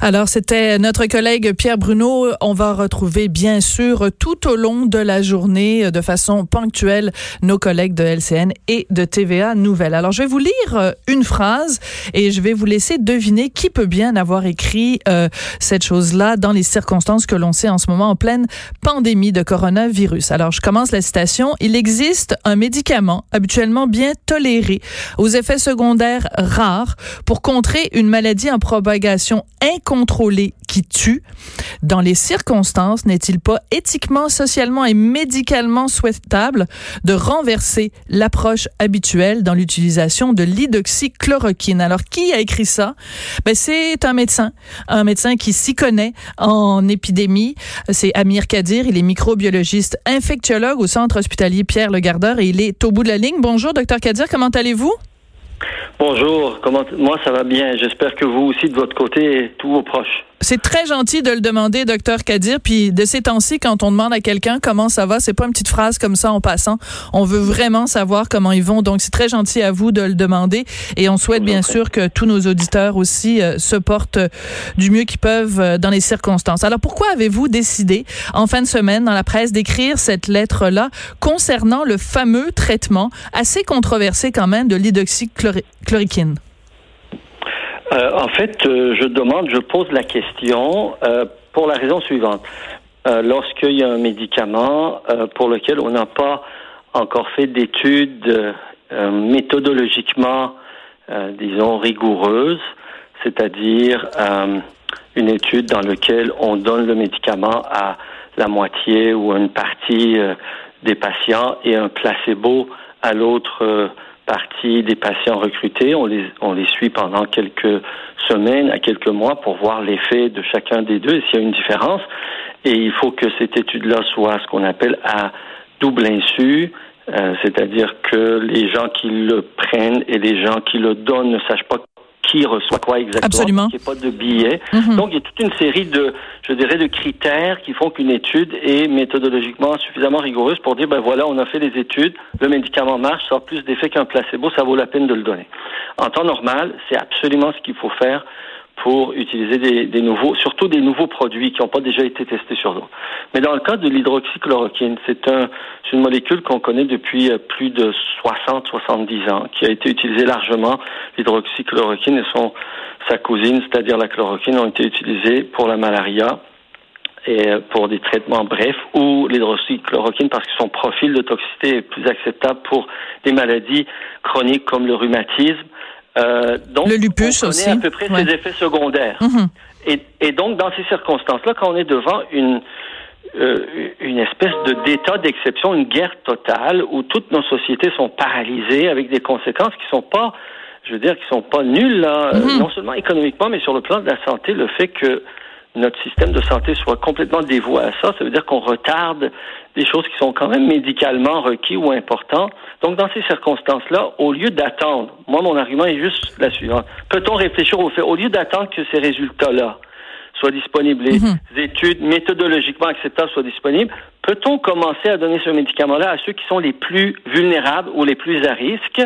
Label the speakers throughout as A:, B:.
A: Alors, c'était notre collègue Pierre Bruno. On va retrouver, bien sûr, tout au long de la journée, de façon ponctuelle, nos collègues de LCN et de TVA Nouvelles. Alors, je vais vous lire euh, une phrase et je vais vous laisser deviner qui peut bien avoir écrit euh, cette chose-là dans les circonstances que l'on sait en ce moment en pleine pandémie de coronavirus. Alors, je commence la citation. Il existe un médicament habituellement bien toléré aux effets secondaires rares pour contrer une maladie en propagation qui tue. Dans les circonstances, n'est-il pas éthiquement, socialement et médicalement souhaitable de renverser l'approche habituelle dans l'utilisation de l'hydroxychloroquine? Alors, qui a écrit ça? Ben, c'est un médecin, un médecin qui s'y connaît en épidémie. C'est Amir Kadir. Il est microbiologiste infectiologue au centre hospitalier Pierre Le Gardeur et il est au bout de la ligne. Bonjour, docteur Kadir. Comment allez-vous?
B: Bonjour, comment moi ça va bien. J'espère que vous aussi de votre côté et tous vos proches.
A: C'est très gentil de le demander, docteur Kadir. Puis de ces temps-ci, quand on demande à quelqu'un comment ça va, c'est pas une petite phrase comme ça en passant. On veut vraiment savoir comment ils vont. Donc c'est très gentil à vous de le demander. Et on souhaite bien sûr que tous nos auditeurs aussi euh, se portent du mieux qu'ils peuvent euh, dans les circonstances. Alors pourquoi avez-vous décidé en fin de semaine dans la presse d'écrire cette lettre-là concernant le fameux traitement assez controversé quand même de l'hydroxychloroquine?
B: Euh, en fait, euh, je demande, je pose la question euh, pour la raison suivante. Lorsqu'il y a un médicament pour lequel on n'a pas encore fait d'études méthodologiquement, disons, rigoureuses, c'est-à-dire une étude dans laquelle on donne le médicament à la moitié ou à une partie des patients et un placebo à l'autre partie des patients recrutés. On les, on les suit pendant quelques semaines à quelques mois pour voir l'effet de chacun des deux et s'il y a une différence. Et il faut que cette étude-là soit ce qu'on appelle à double insu, euh, c'est-à-dire que les gens qui le prennent et les gens qui le donnent ne sachent pas quoi exactement.
A: Absolument.
B: Il n'y a pas de billets. Mhm. Donc, il y a toute une série de, je dirais, de critères qui font qu'une étude est méthodologiquement suffisamment rigoureuse pour dire, ben voilà, on a fait les études, le médicament marche, ça a plus d'effet qu'un placebo, ça vaut la peine de le donner. En temps normal, c'est absolument ce qu'il faut faire pour utiliser des, des, nouveaux, surtout des nouveaux produits qui n'ont pas déjà été testés sur d'autres. Mais dans le cas de l'hydroxychloroquine, c'est un, une molécule qu'on connaît depuis euh, plus de 60-70 ans, qui a été utilisée largement. L'hydroxychloroquine et son, sa cousine, c'est-à-dire la chloroquine, ont été utilisées pour la malaria et euh, pour des traitements brefs ou l'hydroxychloroquine parce que son profil de toxicité est plus acceptable pour des maladies chroniques comme le rhumatisme
A: euh, donc, le lupus
B: on
A: connaît
B: à peu près ses effets secondaires.
A: Mhm.
B: et, et, donc, dans ces circonstances-là, quand on est devant une, euh, une espèce de d'état d'exception, une guerre totale, où toutes nos sociétés sont paralysées avec des conséquences qui sont pas, je veux dire, qui sont pas nulles, là, euh, mhm. non seulement économiquement, mais sur le plan de la santé, le fait que notre système de santé soit complètement dévoué à ça, ça veut dire qu'on retarde des choses qui sont quand même médicalement requis ou importants. Donc, dans ces circonstances-là, au lieu d'attendre, moi, mon argument est juste la suivante. Peut-on réfléchir au fait, au lieu d'attendre que ces résultats-là soient disponibles, les mhm. études méthodologiquement acceptables soient disponibles, peut-on commencer à donner ce médicament-là à ceux qui sont les plus vulnérables ou les plus à risque?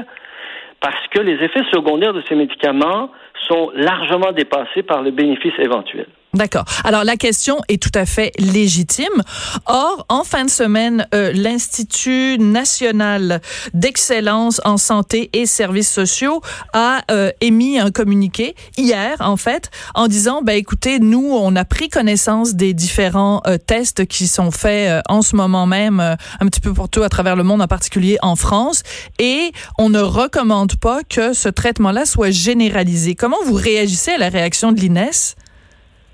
B: Parce que les effets secondaires de ces médicaments sont largement dépassés par le bénéfice éventuel.
A: D'accord. Alors la question est tout à fait légitime. Or, en fin de semaine, euh, l'Institut national d'excellence en santé et services sociaux a euh, émis un communiqué hier, en fait, en disant, ben écoutez, nous, on a pris connaissance des différents euh, tests qui sont faits en ce moment même, un petit peu pour tout à travers le monde, en particulier en France, et on ne recommande pas que ce traitement-là soit généralisé. Comment vous réagissez à la réaction de l'INES?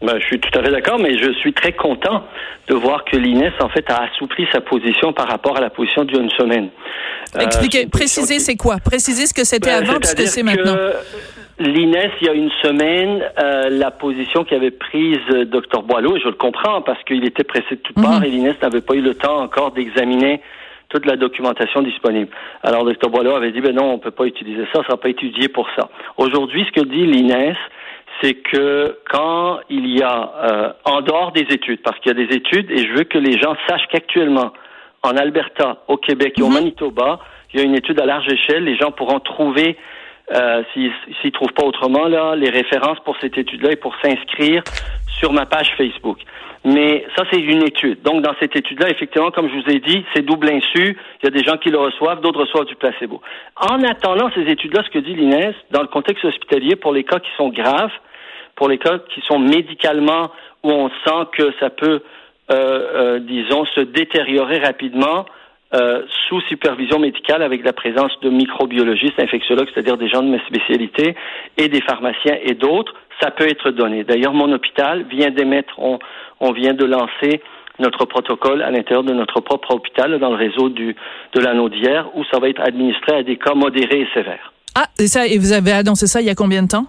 B: Ben, je suis tout à fait d'accord, mais je suis très content de voir que l'INES, en fait, a assoupli sa position par rapport à la position d'il y a une semaine.
A: Euh, Expliquez, précisez c'est quoi? Précisez ce que c'était ben, avant, ce que c'est maintenant.
B: L'INES, il y a une semaine, euh, la position qu'avait prise euh, Dr Boileau, et je le comprends parce qu'il était pressé de toutes parts mhm. et l'INES n'avait pas eu le temps encore d'examiner toute la documentation disponible. Alors, Dr Boileau avait dit, ben non, on peut pas utiliser ça, ça sera pas étudié pour ça. Aujourd'hui, ce que dit l'INES, c'est que quand il y a, euh, en dehors des études, parce qu'il y a des études, et je veux que les gens sachent qu'actuellement, en Alberta, au Québec et au mhm. Manitoba, il y a une étude à large échelle, les gens pourront trouver euh, s'ils ne trouvent pas autrement, là, les références pour cette étude-là et pour s'inscrire sur ma page Facebook. Mais ça, c'est une étude. Donc, dans cette étude-là, effectivement, comme je vous ai dit, c'est double insu. Il y a des gens qui le reçoivent, d'autres reçoivent du placebo. En attendant ces études-là, ce que dit l'INES, dans le contexte hospitalier, pour les cas qui sont graves, pour les cas qui sont médicalement où on sent que ça peut, euh, euh, disons, se détériorer rapidement, euh, sous supervision médicale avec la présence de microbiologistes, infectiologues, c'est-à-dire des gens de ma spécialité, et des pharmaciens et d'autres, ça peut être donné. D'ailleurs, mon hôpital vient d'émettre, on, vient de lancer notre protocole à l'intérieur de notre propre hôpital, dans le réseau du, de l'anneau d'hier, où ça va être administré à des cas modérés et sévères.
A: Ah, et ça, et vous avez annoncé ça il y a combien de temps?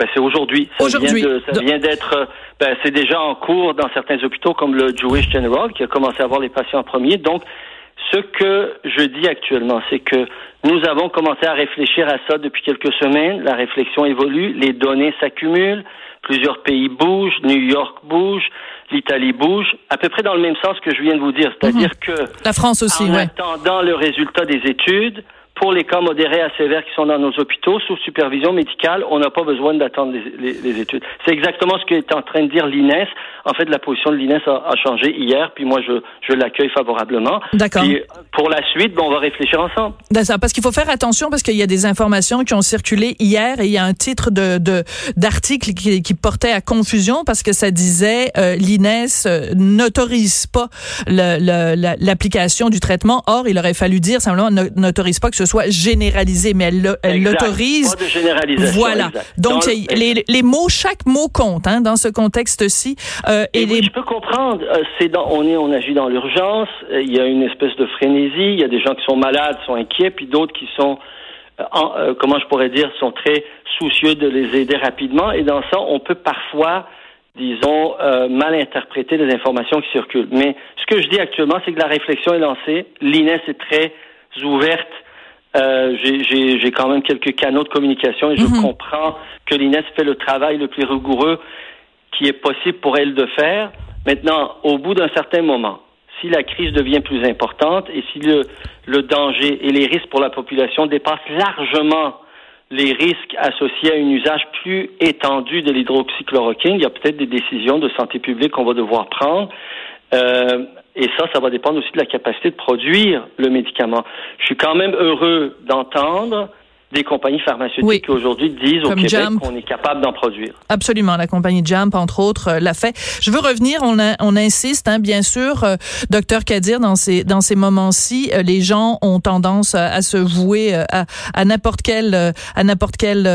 B: Ben, c'est aujourd'hui.
A: Aujourd'hui.
B: Ça vient d'être, ben, c'est déjà en cours dans certains hôpitaux comme le Jewish General qui a commencé à voir les patients en premier. Donc, ce que je dis actuellement, c'est que nous avons commencé à réfléchir à ça depuis quelques semaines. La réflexion évolue, les données s'accumulent, plusieurs pays bougent, New York bouge, l'Italie bouge, à peu près dans le même sens que je viens de vous dire, c'est-à-dire mhm. que
A: la France aussi,
B: en
A: ouais.
B: attendant le résultat des études, pour les cas modérés à sévères qui sont dans nos hôpitaux, sous supervision médicale, on n'a pas besoin d'attendre les, études. C'est exactement ce qu'est en train de dire l'INES. En fait, la position de l'INES a, changé hier, puis moi, je, je l'accueille favorablement.
A: D'accord.
B: pour la suite, ben, on va réfléchir ensemble.
A: D'accord, parce qu'il faut faire attention, parce qu'il y a des informations qui ont circulé hier, et il y a un titre de d'article qui, qui, portait à confusion, parce que ça disait euh, l'INES euh, n'autorise pas l'application du traitement. Or, il aurait fallu dire simplement n'autorise pas que ce soit généralisé, mais elle, l'autorise.
B: Pas de généralisation.
A: Voilà. Donc, les, les, mots, chaque mot compte hein, dans ce contexte-ci.
B: Euh, et, les... je peux comprendre. Euh, c'est dans, on est, on agit dans l'urgence. Euh, il y a une espèce de frénésie. Il y a des gens qui sont malades, sont inquiets, puis d'autres qui sont, comment je pourrais dire, sont très soucieux de les aider rapidement. Et dans ça, on peut parfois disons, mal interpréter les informations qui circulent. Mais ce que je dis actuellement, c'est que la réflexion est lancée. L'INES est très ouverte euh, j'ai quand même quelques canaux de communication et je mhm. comprends que l'INES fait le travail le plus rigoureux qui est possible pour elle de faire. Maintenant, au bout d'un certain moment, si la crise devient plus importante et si le, le danger et les risques pour la population dépassent largement les risques associés à un usage plus étendu de l'hydroxychloroquine, il y a peut-être des décisions de santé publique qu'on va devoir prendre. Euh, et ça, ça va dépendre aussi de la capacité de produire le médicament. Je suis quand même heureux d'entendre des compagnies pharmaceutiques qui aujourd'hui disent au Québec qu'on est capable d'en produire.
A: Absolument, la compagnie Jump entre autres euh, l'a fait. Je veux revenir, on, on insiste, hein, bien sûr, euh, docteur Kadir, dans ces dans ces moments-ci, euh, les gens ont tendance à, se vouer à, à n'importe quelle à n'importe quelle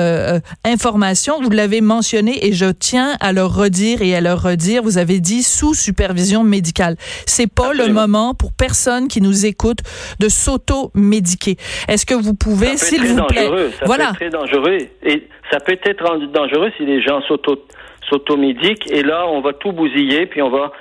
A: information. Vous l'avez mentionné et je tiens à le redire et à le redire. Vous avez dit sous supervision médicale. C'est pas le moment pour personne qui nous écoute de s'auto-médiquer. Est-ce que vous pouvez, s'il vous plaît
B: ça voilà. peut être très dangereux. Et ça peut être rendu dangereux si les gens s'automédiquent. Et là, on va tout bousiller, puis on va,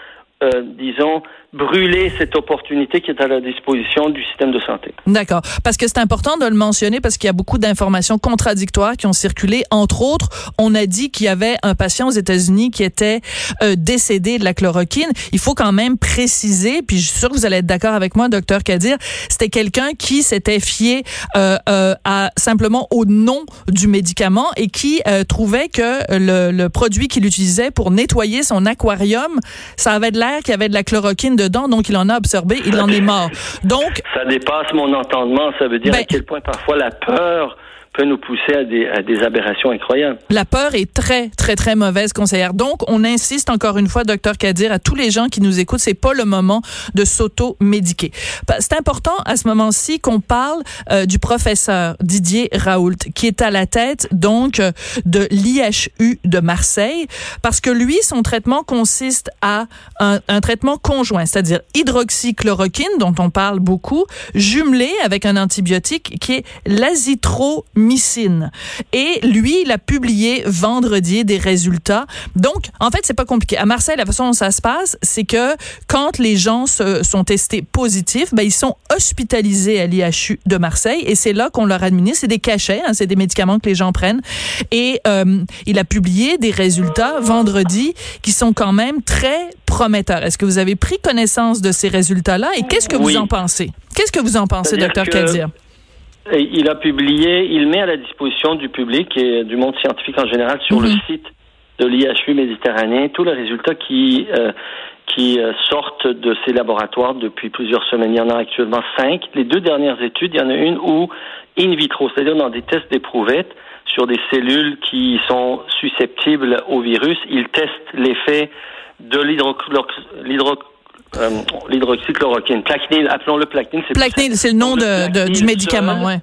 B: euh, disons, brûler cette opportunité qui est à la disposition du système de santé.
A: D'accord. Parce que c'est important de le mentionner parce qu'il y a beaucoup d'informations contradictoires qui ont circulé. Entre autres, on a dit qu'il y avait un patient aux États-Unis qui était euh, décédé de la chloroquine. Il faut quand même préciser, puis je suis sûre que vous allez être d'accord avec moi, docteur Kadir, c'était quelqu'un qui s'était fié euh, euh, à simplement au nom du médicament et qui euh, trouvait que le, le produit qu'il utilisait pour nettoyer son aquarium, ça avait de l'air qu'il y avait de la chloroquine dedans, donc il en a absorbé, il en est mort. Donc
B: ça dépasse mon entendement. Ça veut dire ben à quel point parfois la peur peut nous pousser à des, aberrations incroyables.
A: La peur est très, très, très mauvaise conseillère. Donc, on insiste encore une fois, docteur Kadir, à tous les gens qui nous écoutent, c'est pas le moment de s'auto-médiquer. C'est important à ce moment-ci qu'on parle euh, du professeur Didier Raoult, qui est à la tête, donc, de l'IHU de Marseille, parce que lui, son traitement consiste à un, un traitement conjoint, c'est-à-dire hydroxychloroquine, dont on parle beaucoup, jumelé avec un antibiotique qui est l'azithromycine Missine. Et lui, il a publié vendredi des résultats. Donc, en fait, c'est pas compliqué. À Marseille, la façon dont ça se passe, c'est que quand les gens se, sont testés positifs, ben, ils sont hospitalisés à l'IHU de Marseille et c'est là qu'on leur administre. C'est des cachets, hein, c'est des médicaments que les gens prennent. Et euh, il a publié des résultats vendredi qui sont quand même très prometteurs. Est-ce que vous avez pris connaissance de ces résultats-là? Et qu'est-ce que vous en pensez? Qu'est-ce que vous en pensez, docteur Kadir?
B: Il a publié, il met à la disposition du public et du monde scientifique en général sur le mhm. site de l'IHU Méditerranée tous les résultats qui euh, qui euh, sortent de ces laboratoires depuis plusieurs semaines. Il y en a actuellement cinq. Les deux dernières études, il y en a une où in vitro, c'est-à-dire dans des tests d'éprouvettes sur des cellules qui sont susceptibles au virus, ils testent l'effet de euh, l'hydroxychloroquine. Plaquenil, appelons-le plaquenil.
A: Plaquenil, c'est le nom de, du médicament, ouais.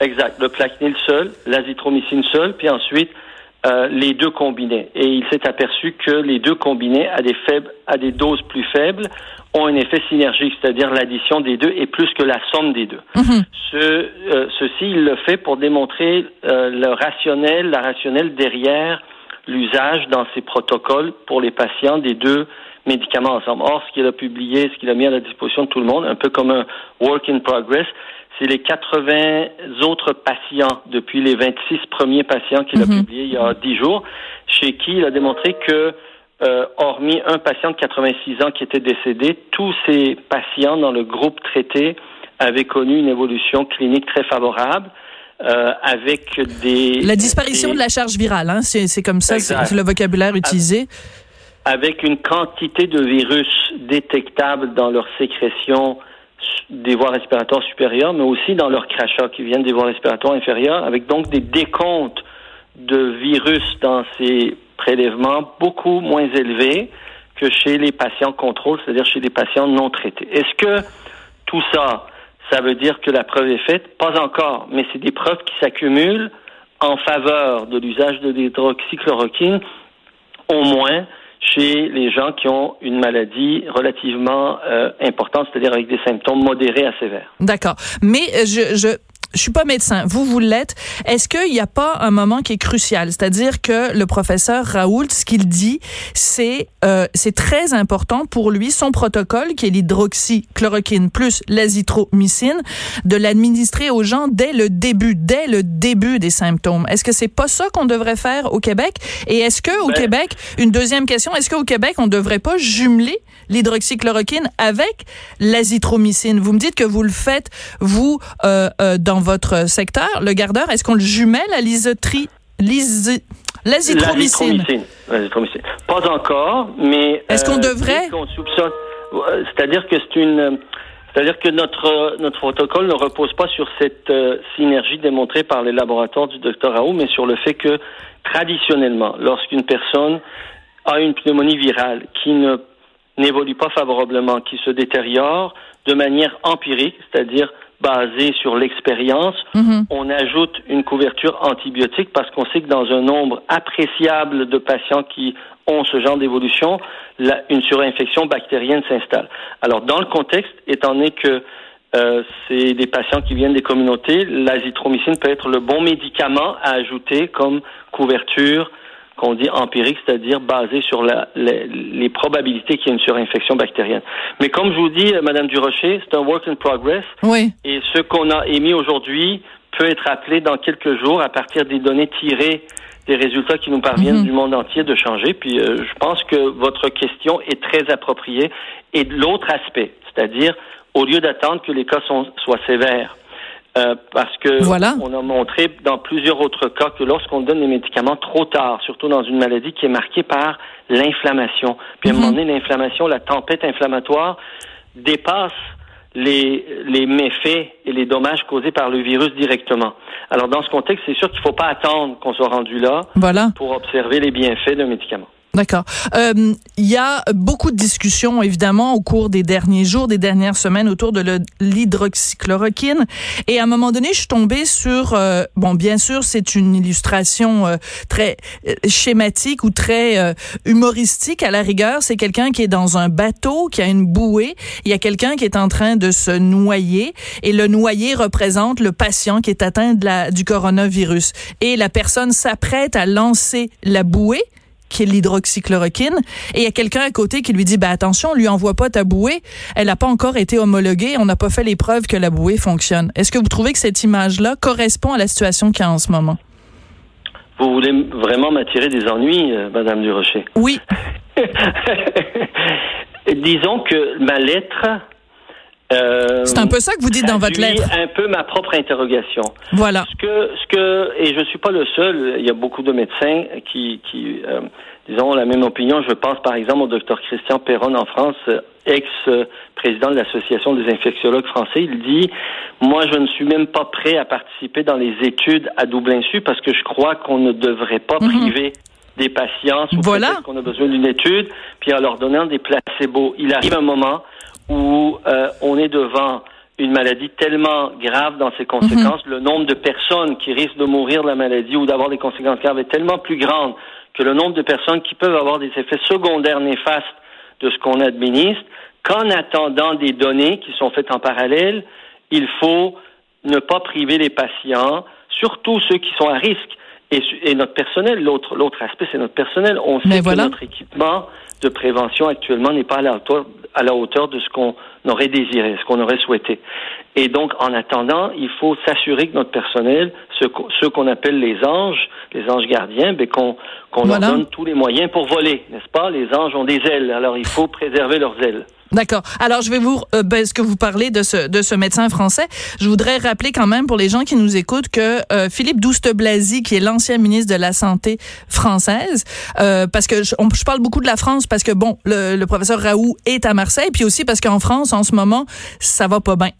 B: Exact. Le plaquenil seul, l'azithromycine seul, puis ensuite euh, les deux combinés. Et il s'est aperçu que les deux combinés à des faibles, à des doses plus faibles, ont un effet synergique, c'est-à-dire l'addition des deux est plus que la somme des deux. Mhm. Ce, euh, ceci, il le fait pour démontrer euh, le rationnel, la rationnelle derrière l'usage dans ses protocoles pour les patients des deux médicaments ensemble. Or, ce qu'il a publié, ce qu'il a mis à la disposition de tout le monde, un peu comme un work in progress, c'est les 80 autres patients depuis les 26 premiers patients qu'il a mhm. publiés il y a 10 jours, chez qui il a démontré que euh, hormis un patient de 86 ans qui était décédé, tous ces patients dans le groupe traité avaient connu une évolution clinique très favorable. Euh, avec des...
A: La disparition de la charge virale, hein? c'est comme ça, c'est le vocabulaire utilisé.
B: Avec une quantité de virus détectable dans leur sécrétion des voies respiratoires supérieures, mais aussi dans leur crachat qui viennent des voies respiratoires inférieures, avec donc des décomptes de virus dans ces prélèvements beaucoup moins élevés que chez les patients contrôle, c'est-à-dire chez les patients non traités. Est-ce que tout ça, ça veut dire que la preuve est faite? Pas encore, mais c'est des preuves qui s'accumulent en faveur de l'usage de l'hydroxychloroquine, au moins chez les gens qui ont une maladie relativement euh, importante, c'est-à-dire avec des symptômes modérés à sévères.
A: D'accord. Mais euh, je, je je suis pas médecin, vous, vous l'êtes. Est-ce qu'il n'y a pas un moment qui est crucial? C'est-à-dire que le professeur Raoult, ce qu'il dit, c'est euh, c'est très important pour lui, son protocole, qui est l'hydroxychloroquine plus l'azithromycine, de l'administrer aux gens dès le début, dès le début des symptômes. Est-ce que c'est pas ça qu'on devrait faire au Québec? Et est-ce que au ben Québec, une deuxième question, est-ce qu'au Québec, on devrait pas jumeler l'hydroxychloroquine avec l'azithromycine? Vous me dites que vous le faites, vous, euh, euh, dans votre secteur, le gardeur, est-ce qu'on le jumelle à l'isotri... L'azithromycine?
B: Pas encore, mais...
A: Est-ce qu'on euh, devrait...
B: C'est-à-dire que c'est une... C'est-à-dire que notre notre protocole ne repose pas sur cette euh, synergie démontrée par les laboratoires du docteur Raoult, mais sur le fait que traditionnellement, lorsqu'une personne a une pneumonie virale qui ne n'évolue pas favorablement, qui se détériore de manière empirique, c'est-à-dire basé sur l'expérience. Mhm. On ajoute une couverture antibiotique parce qu'on sait que dans un nombre appréciable de patients qui ont ce genre d'évolution, une surinfection bactérienne s'installe. Alors, dans le contexte, étant donné que euh, c'est des patients qui viennent des communautés, l'azithromycine peut être le bon médicament à ajouter comme couverture qu'on dit empirique, c'est-à-dire basé sur la, les, probabilités qu'il y ait une surinfection bactérienne. Mais comme je vous dis, euh, Madame Durocher, c'est un work in progress.
A: Oui.
B: Et ce qu'on a émis aujourd'hui peut être appelé dans quelques jours à partir des données tirées des résultats qui nous parviennent mhm. du monde entier de changer. Puis euh, je pense que votre question est très appropriée. Et l'autre aspect, c'est-à-dire au lieu d'attendre que les cas soient sévères, euh, parce que on a montré dans plusieurs autres cas que lorsqu'on donne des médicaments trop tard, surtout dans une maladie qui est marquée par l'inflammation, puis à un moment mhm. donné, l'inflammation, la tempête inflammatoire dépasse les, les méfaits et les dommages causés par le virus directement. Alors dans ce contexte, c'est sûr qu'il ne faut pas attendre qu'on soit rendu là pour observer les bienfaits d'un médicament.
A: D'accord. Euh, il y a beaucoup de discussions, évidemment, au cours des derniers jours, des dernières semaines, autour de l'hydroxychloroquine. Et à un moment donné, je suis tombée sur, euh, bon, bien sûr, c'est une illustration euh, très schématique ou très humoristique à la rigueur. C'est quelqu'un qui est dans un bateau, qui a une bouée. Il y a quelqu'un qui est en train de se noyer. Et le noyer représente le patient qui est atteint de la, du coronavirus. Et la personne s'apprête à lancer la bouée qui est l'hydroxychloroquine, et il y a quelqu'un à côté qui lui dit, ben attention, on lui envoie pas ta bouée, elle n'a pas encore été homologuée, on n'a pas fait les preuves que la bouée fonctionne. Est-ce que vous trouvez que cette image-là correspond à la situation qu'il y a en ce moment?
B: Vous voulez vraiment m'attirer des ennuis, euh, Madame Durocher?
A: Oui.
B: Disons que ma lettre
A: Euh, c'est un peu ça que vous dites dans votre lettre.
B: un peu ma propre interrogation.
A: Voilà.
B: Ce que, ce que, et je suis pas le seul. Il y a beaucoup de médecins qui, qui euh, disons, ont la même opinion. Je pense par exemple au docteur Christian Perron en France, ex-président de l'Association des infectiologues français. Il dit, moi, je ne suis même pas prêt à participer dans les études à double insu parce que je crois qu'on ne devrait pas mhm. priver des patients sous
A: voilà.
B: qu'on a besoin d'une étude, puis en leur donnant des placebos. Il arrive un moment où euh, on est devant une maladie tellement grave dans ses conséquences, mhm. le nombre de personnes qui risquent de mourir de la maladie ou d'avoir des conséquences graves est tellement plus grand que le nombre de personnes qui peuvent avoir des effets secondaires néfastes de ce qu'on administre, qu'en attendant des données qui sont faites en parallèle, il faut ne pas priver les patients, surtout ceux qui sont à risque. Et, notre personnel, l'autre, l'autre aspect, c'est notre personnel. On sait que notre équipement de prévention actuellement n'est pas à la hauteur, à la hauteur de ce qu'on aurait désiré, ce qu'on aurait souhaité. Et donc, en attendant, il faut s'assurer que notre personnel, ceux, qu'on appelle les anges, les anges gardiens, ben, qu'on qu'on leur donne tous les moyens pour voler, n'est-ce pas? Les anges ont des ailes, alors il faut préserver leurs ailes.
A: D'accord. Alors, je vais vous, euh, ben, ce que vous parlez de ce, de ce médecin français, je voudrais rappeler quand même pour les gens qui nous écoutent que euh, Philippe Douste-Blazy, qui est l'ancien ministre de la Santé française, euh, parce que je, je, parle beaucoup de la France parce que, bon, le, le professeur Raoult est à Marseille, puis aussi parce qu'en France, en ce moment, ça va pas bien.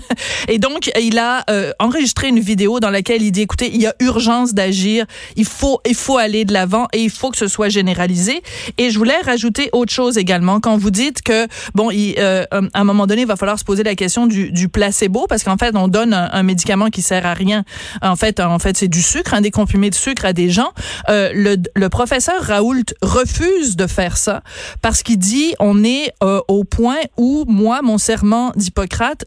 A: Et donc, il a euh, enregistré une vidéo dans laquelle il dit, écoutez, il y a urgence d'agir, il faut, il faut aller de l'avant et il faut que ce soit généralisé. Et je voulais rajouter autre chose également. Quand vous dites que, bon, euh, à un moment donné, il va falloir se poser la question du, placebo parce qu'en fait, on donne un, médicament qui sert à rien. En fait, en fait, c'est du sucre, un des comprimés de sucre à des gens. Euh, le, professeur Raoult refuse de faire ça parce qu'il dit on est euh, au point où moi, mon serment d'Hippocrate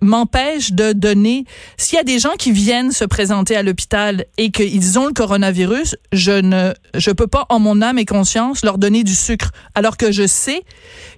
A: m'empêche de donner. S'il y a des gens qui viennent se présenter à l'hôpital et qu'ils ont le coronavirus, je ne, je peux pas en mon âme et conscience leur donner du sucre alors que je sais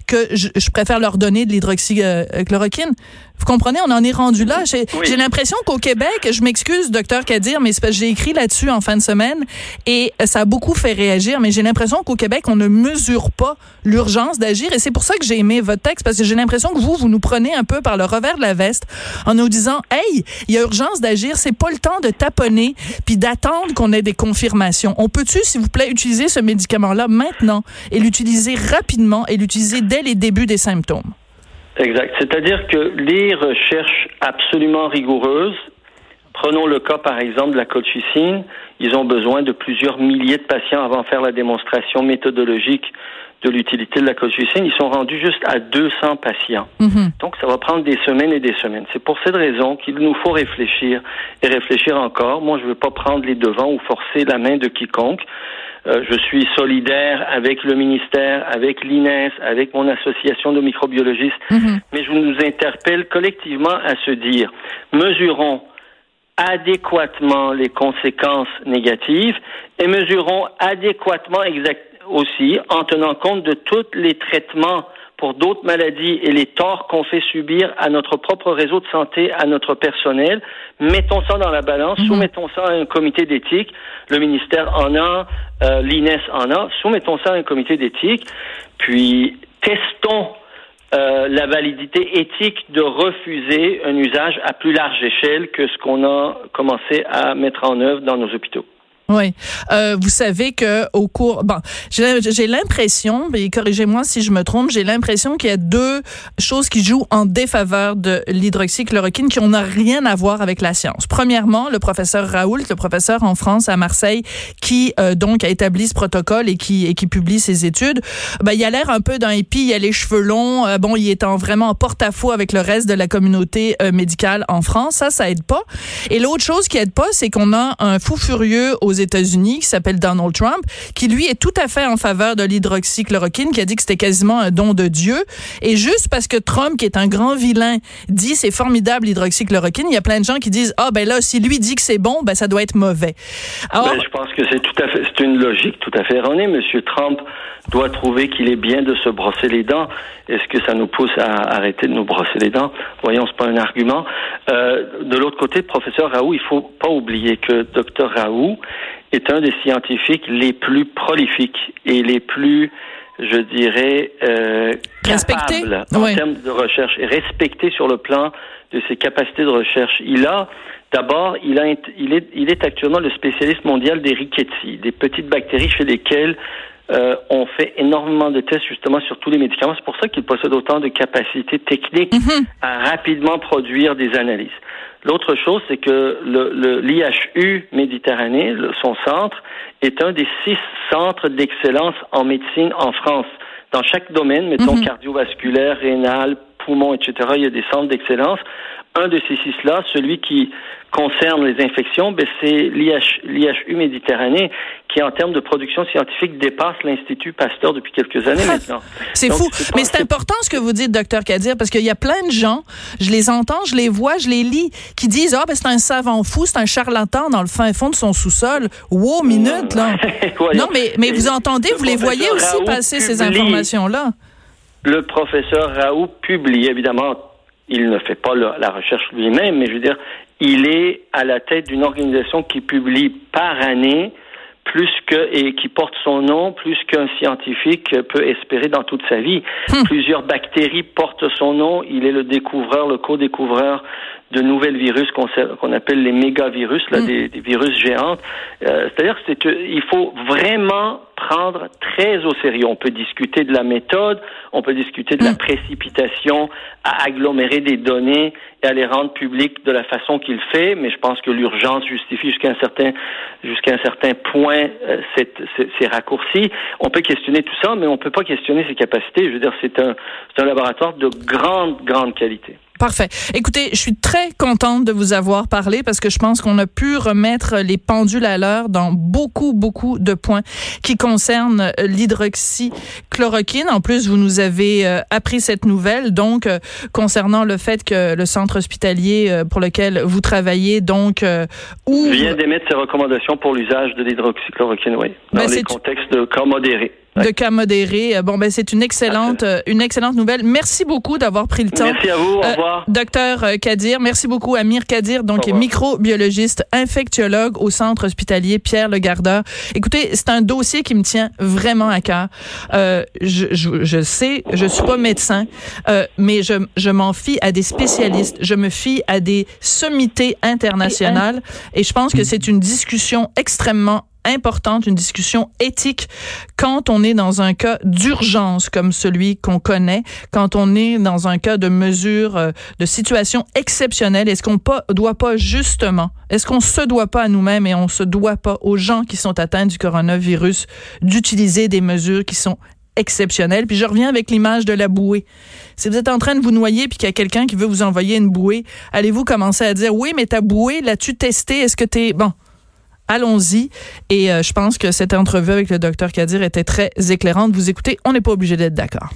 A: que je, préfère leur donner de l'hydroxychloroquine. Vous comprenez, on en est rendu là. J'ai l'impression qu'au Québec, je m'excuse, docteur Kadir, mais j'ai écrit là-dessus en fin de semaine et ça a beaucoup fait réagir, mais j'ai l'impression qu'au Québec, on ne mesure pas l'urgence d'agir et c'est pour ça que j'ai aimé votre texte parce que j'ai l'impression que vous, vous nous prenez un peu par le revers de la veste en nous disant, hey, il y a urgence d'agir, c'est pas le temps de taponner puis d'attendre qu'on ait des confirmations. On peut-tu, s'il vous plaît, utiliser ce médicament-là maintenant et l'utiliser rapidement et l'utiliser dès les débuts des symptômes?
B: Exact. C'est-à-dire que les recherches absolument rigoureuses, prenons le cas par exemple de la colchicine, ils ont besoin de plusieurs milliers de patients avant de faire la démonstration méthodologique de l'utilité de la colchicine. Ils sont rendus juste à 200 patients. Mhm. Donc ça va prendre des semaines et des semaines. C'est pour cette raison qu'il nous faut réfléchir et réfléchir encore. Moi, je ne veux pas prendre les devants ou forcer la main de quiconque. Euh, je suis solidaire avec le ministère, avec l'INES, avec mon association de microbiologistes, mhm. mais je nous interpelle collectivement à se dire, mesurons adéquatement les conséquences négatives et mesurons adéquatement aussi en tenant compte de tous les traitements pour d'autres maladies et les torts qu'on fait subir à notre propre réseau de santé, à notre personnel. Mettons ça dans la balance, mhm. soumettons ça à un comité d'éthique. Le ministère en a, euh, l'INES en a. Soumettons ça à un comité d'éthique. Puis testons euh, la validité éthique de refuser un usage à plus large échelle que ce qu'on a commencé à mettre en œuvre dans nos hôpitaux.
A: Oui, euh, vous savez que au cours, bon, j'ai l'impression, mais corrigez-moi si je me trompe, j'ai l'impression qu'il y a deux choses qui jouent en défaveur de l'hydroxychloroquine qui n'ont rien à voir avec la science. Premièrement, le professeur Raoult, le professeur en France à Marseille, qui euh, donc a établi ce protocole et qui et qui publie ses études, ben, il a l'air un peu d'un hippie, il a les cheveux longs, euh, bon, il est en vraiment en porte-à-faux avec le reste de la communauté euh, médicale en France, ça, ça aide pas. Et l'autre chose qui aide pas, c'est qu'on a un fou furieux aux États-Unis qui s'appelle Donald Trump, qui lui est tout à fait en faveur de l'hydroxychloroquine, qui a dit que c'était quasiment un don de Dieu. Et juste parce que Trump, qui est un grand vilain, dit c'est formidable l'hydroxychloroquine, il y a plein de gens qui disent ah ben là si lui dit que c'est bon, ben ça doit être mauvais.
B: Ben, je pense que c'est tout à fait c'est une logique tout à fait erronée. Monsieur Trump doit trouver qu'il est bien de se brosser les dents. Est-ce que ça nous pousse à arrêter de nous brosser les dents? Voyons, c'est pas un argument. Euh, de l'autre côté, professeur Raoult, il faut pas oublier que docteur Raoult est un des scientifiques les plus prolifiques et les plus je dirais, euh, capable en termes de recherche et respecté sur le plan de ses capacités de recherche. Il a, d'abord, il, a, il, est, il est actuellement le spécialiste mondial des rickettsies, des petites bactéries chez lesquelles euh, on fait énormément de tests justement sur tous les médicaments. C'est pour ça qu'il possède autant de capacités techniques mhm. à rapidement produire des analyses. L'autre chose, c'est que le, l'IHU Méditerranée, son centre, est un des six centres d'excellence en médecine en France. Dans chaque domaine, mettons mhm. cardiovasculaire, rénal, poumon, etc., il y a des centres d'excellence. Un de ces six-là, celui qui concerne les infections, ben c'est l'IHU Méditerranée, qui en termes de production scientifique dépasse l'Institut Pasteur depuis quelques années maintenant.
A: C'est fou. Mais c'est important ce que vous dites, docteur Kadir, parce qu'il y a plein de gens, je les entends, je les vois, je les lis, qui disent, ah, ben c'est un savant fou, c'est un charlatan dans le fin fond de son sous-sol. Wow, minute, là. non, mais, mais vous entendez, vous les voyez aussi passer ces informations-là.
B: Le professeur Raoult publie, évidemment, il ne fait pas la recherche lui-même, mais je veux dire, il est à la tête d'une organisation qui publie par année plus que et qui porte son nom plus qu'un scientifique peut espérer dans toute sa vie. Hmm. Plusieurs bactéries portent son nom. Il est le découvreur, le co-découvreur de nouvelles virus qu'on appelle les mégavirus, là, hmm. des, virus géants. Euh, c'est-à-dire qu'il faut vraiment prendre très au sérieux. On peut discuter de la méthode, on peut discuter de la hmm. précipitation à agglomérer des données et à les rendre publiques de la façon qu'il fait, mais je pense que l'urgence justifie jusqu'à un certain jusqu'à un certain point euh, ces raccourcis. On peut questionner tout ça, mais on peut pas questionner ses capacités. Je veux dire, c'est un c'est un laboratoire de grande grande qualité.
A: Parfait. Écoutez, je suis très contente de vous avoir parlé parce que je pense qu'on a pu remettre les pendules à l'heure dans beaucoup, beaucoup de points qui concernent euh, l'hydroxychloroquine. En plus, vous nous avez euh, appris cette nouvelle, donc, euh, concernant le fait que le centre hospitalier pour lequel vous travaillez, donc,
B: ouvre... vient d'émettre ses recommandations pour l'usage de l'hydroxychloroquine, oui, dans ben, les contextes de cas modérés
A: de cas modérés. Bon, ben c'est une excellente, euh, une excellente nouvelle. Merci beaucoup d'avoir pris le temps.
B: Merci à vous. Au euh, revoir.
A: docteur euh, Kadir, merci beaucoup. Amir Kadir, donc microbiologiste, infectiologue au centre hospitalier Pierre Le Gardeur. Écoutez, c'est un dossier qui me tient vraiment à cœur. Euh, je, je, je, sais, je suis pas médecin, euh, mais je, je m'en fie à des spécialistes. Je me fie à des sommités internationales, et je pense que c'est une discussion extrêmement importante, une discussion éthique quand on est dans un cas d'urgence comme celui qu'on connaît, quand on est dans un cas de mesure, euh, de situation exceptionnelle. Est-ce qu'on doit pas justement, est-ce qu'on se doit pas à nous-mêmes et on se doit pas aux gens qui sont atteints du coronavirus d'utiliser des mesures qui sont exceptionnelles? Puis je reviens avec l'image de la bouée. Si vous êtes en train de vous noyer puis qu'il y a quelqu'un qui veut vous envoyer une bouée, allez-vous commencer à dire oui, mais ta bouée, l'as-tu testée? Est-ce que t'es bon? Allons-y. Et euh, je pense que cette entrevue avec le docteur Kadir était très éclairante. Vous écoutez, on n'est pas obligé d'être d'accord.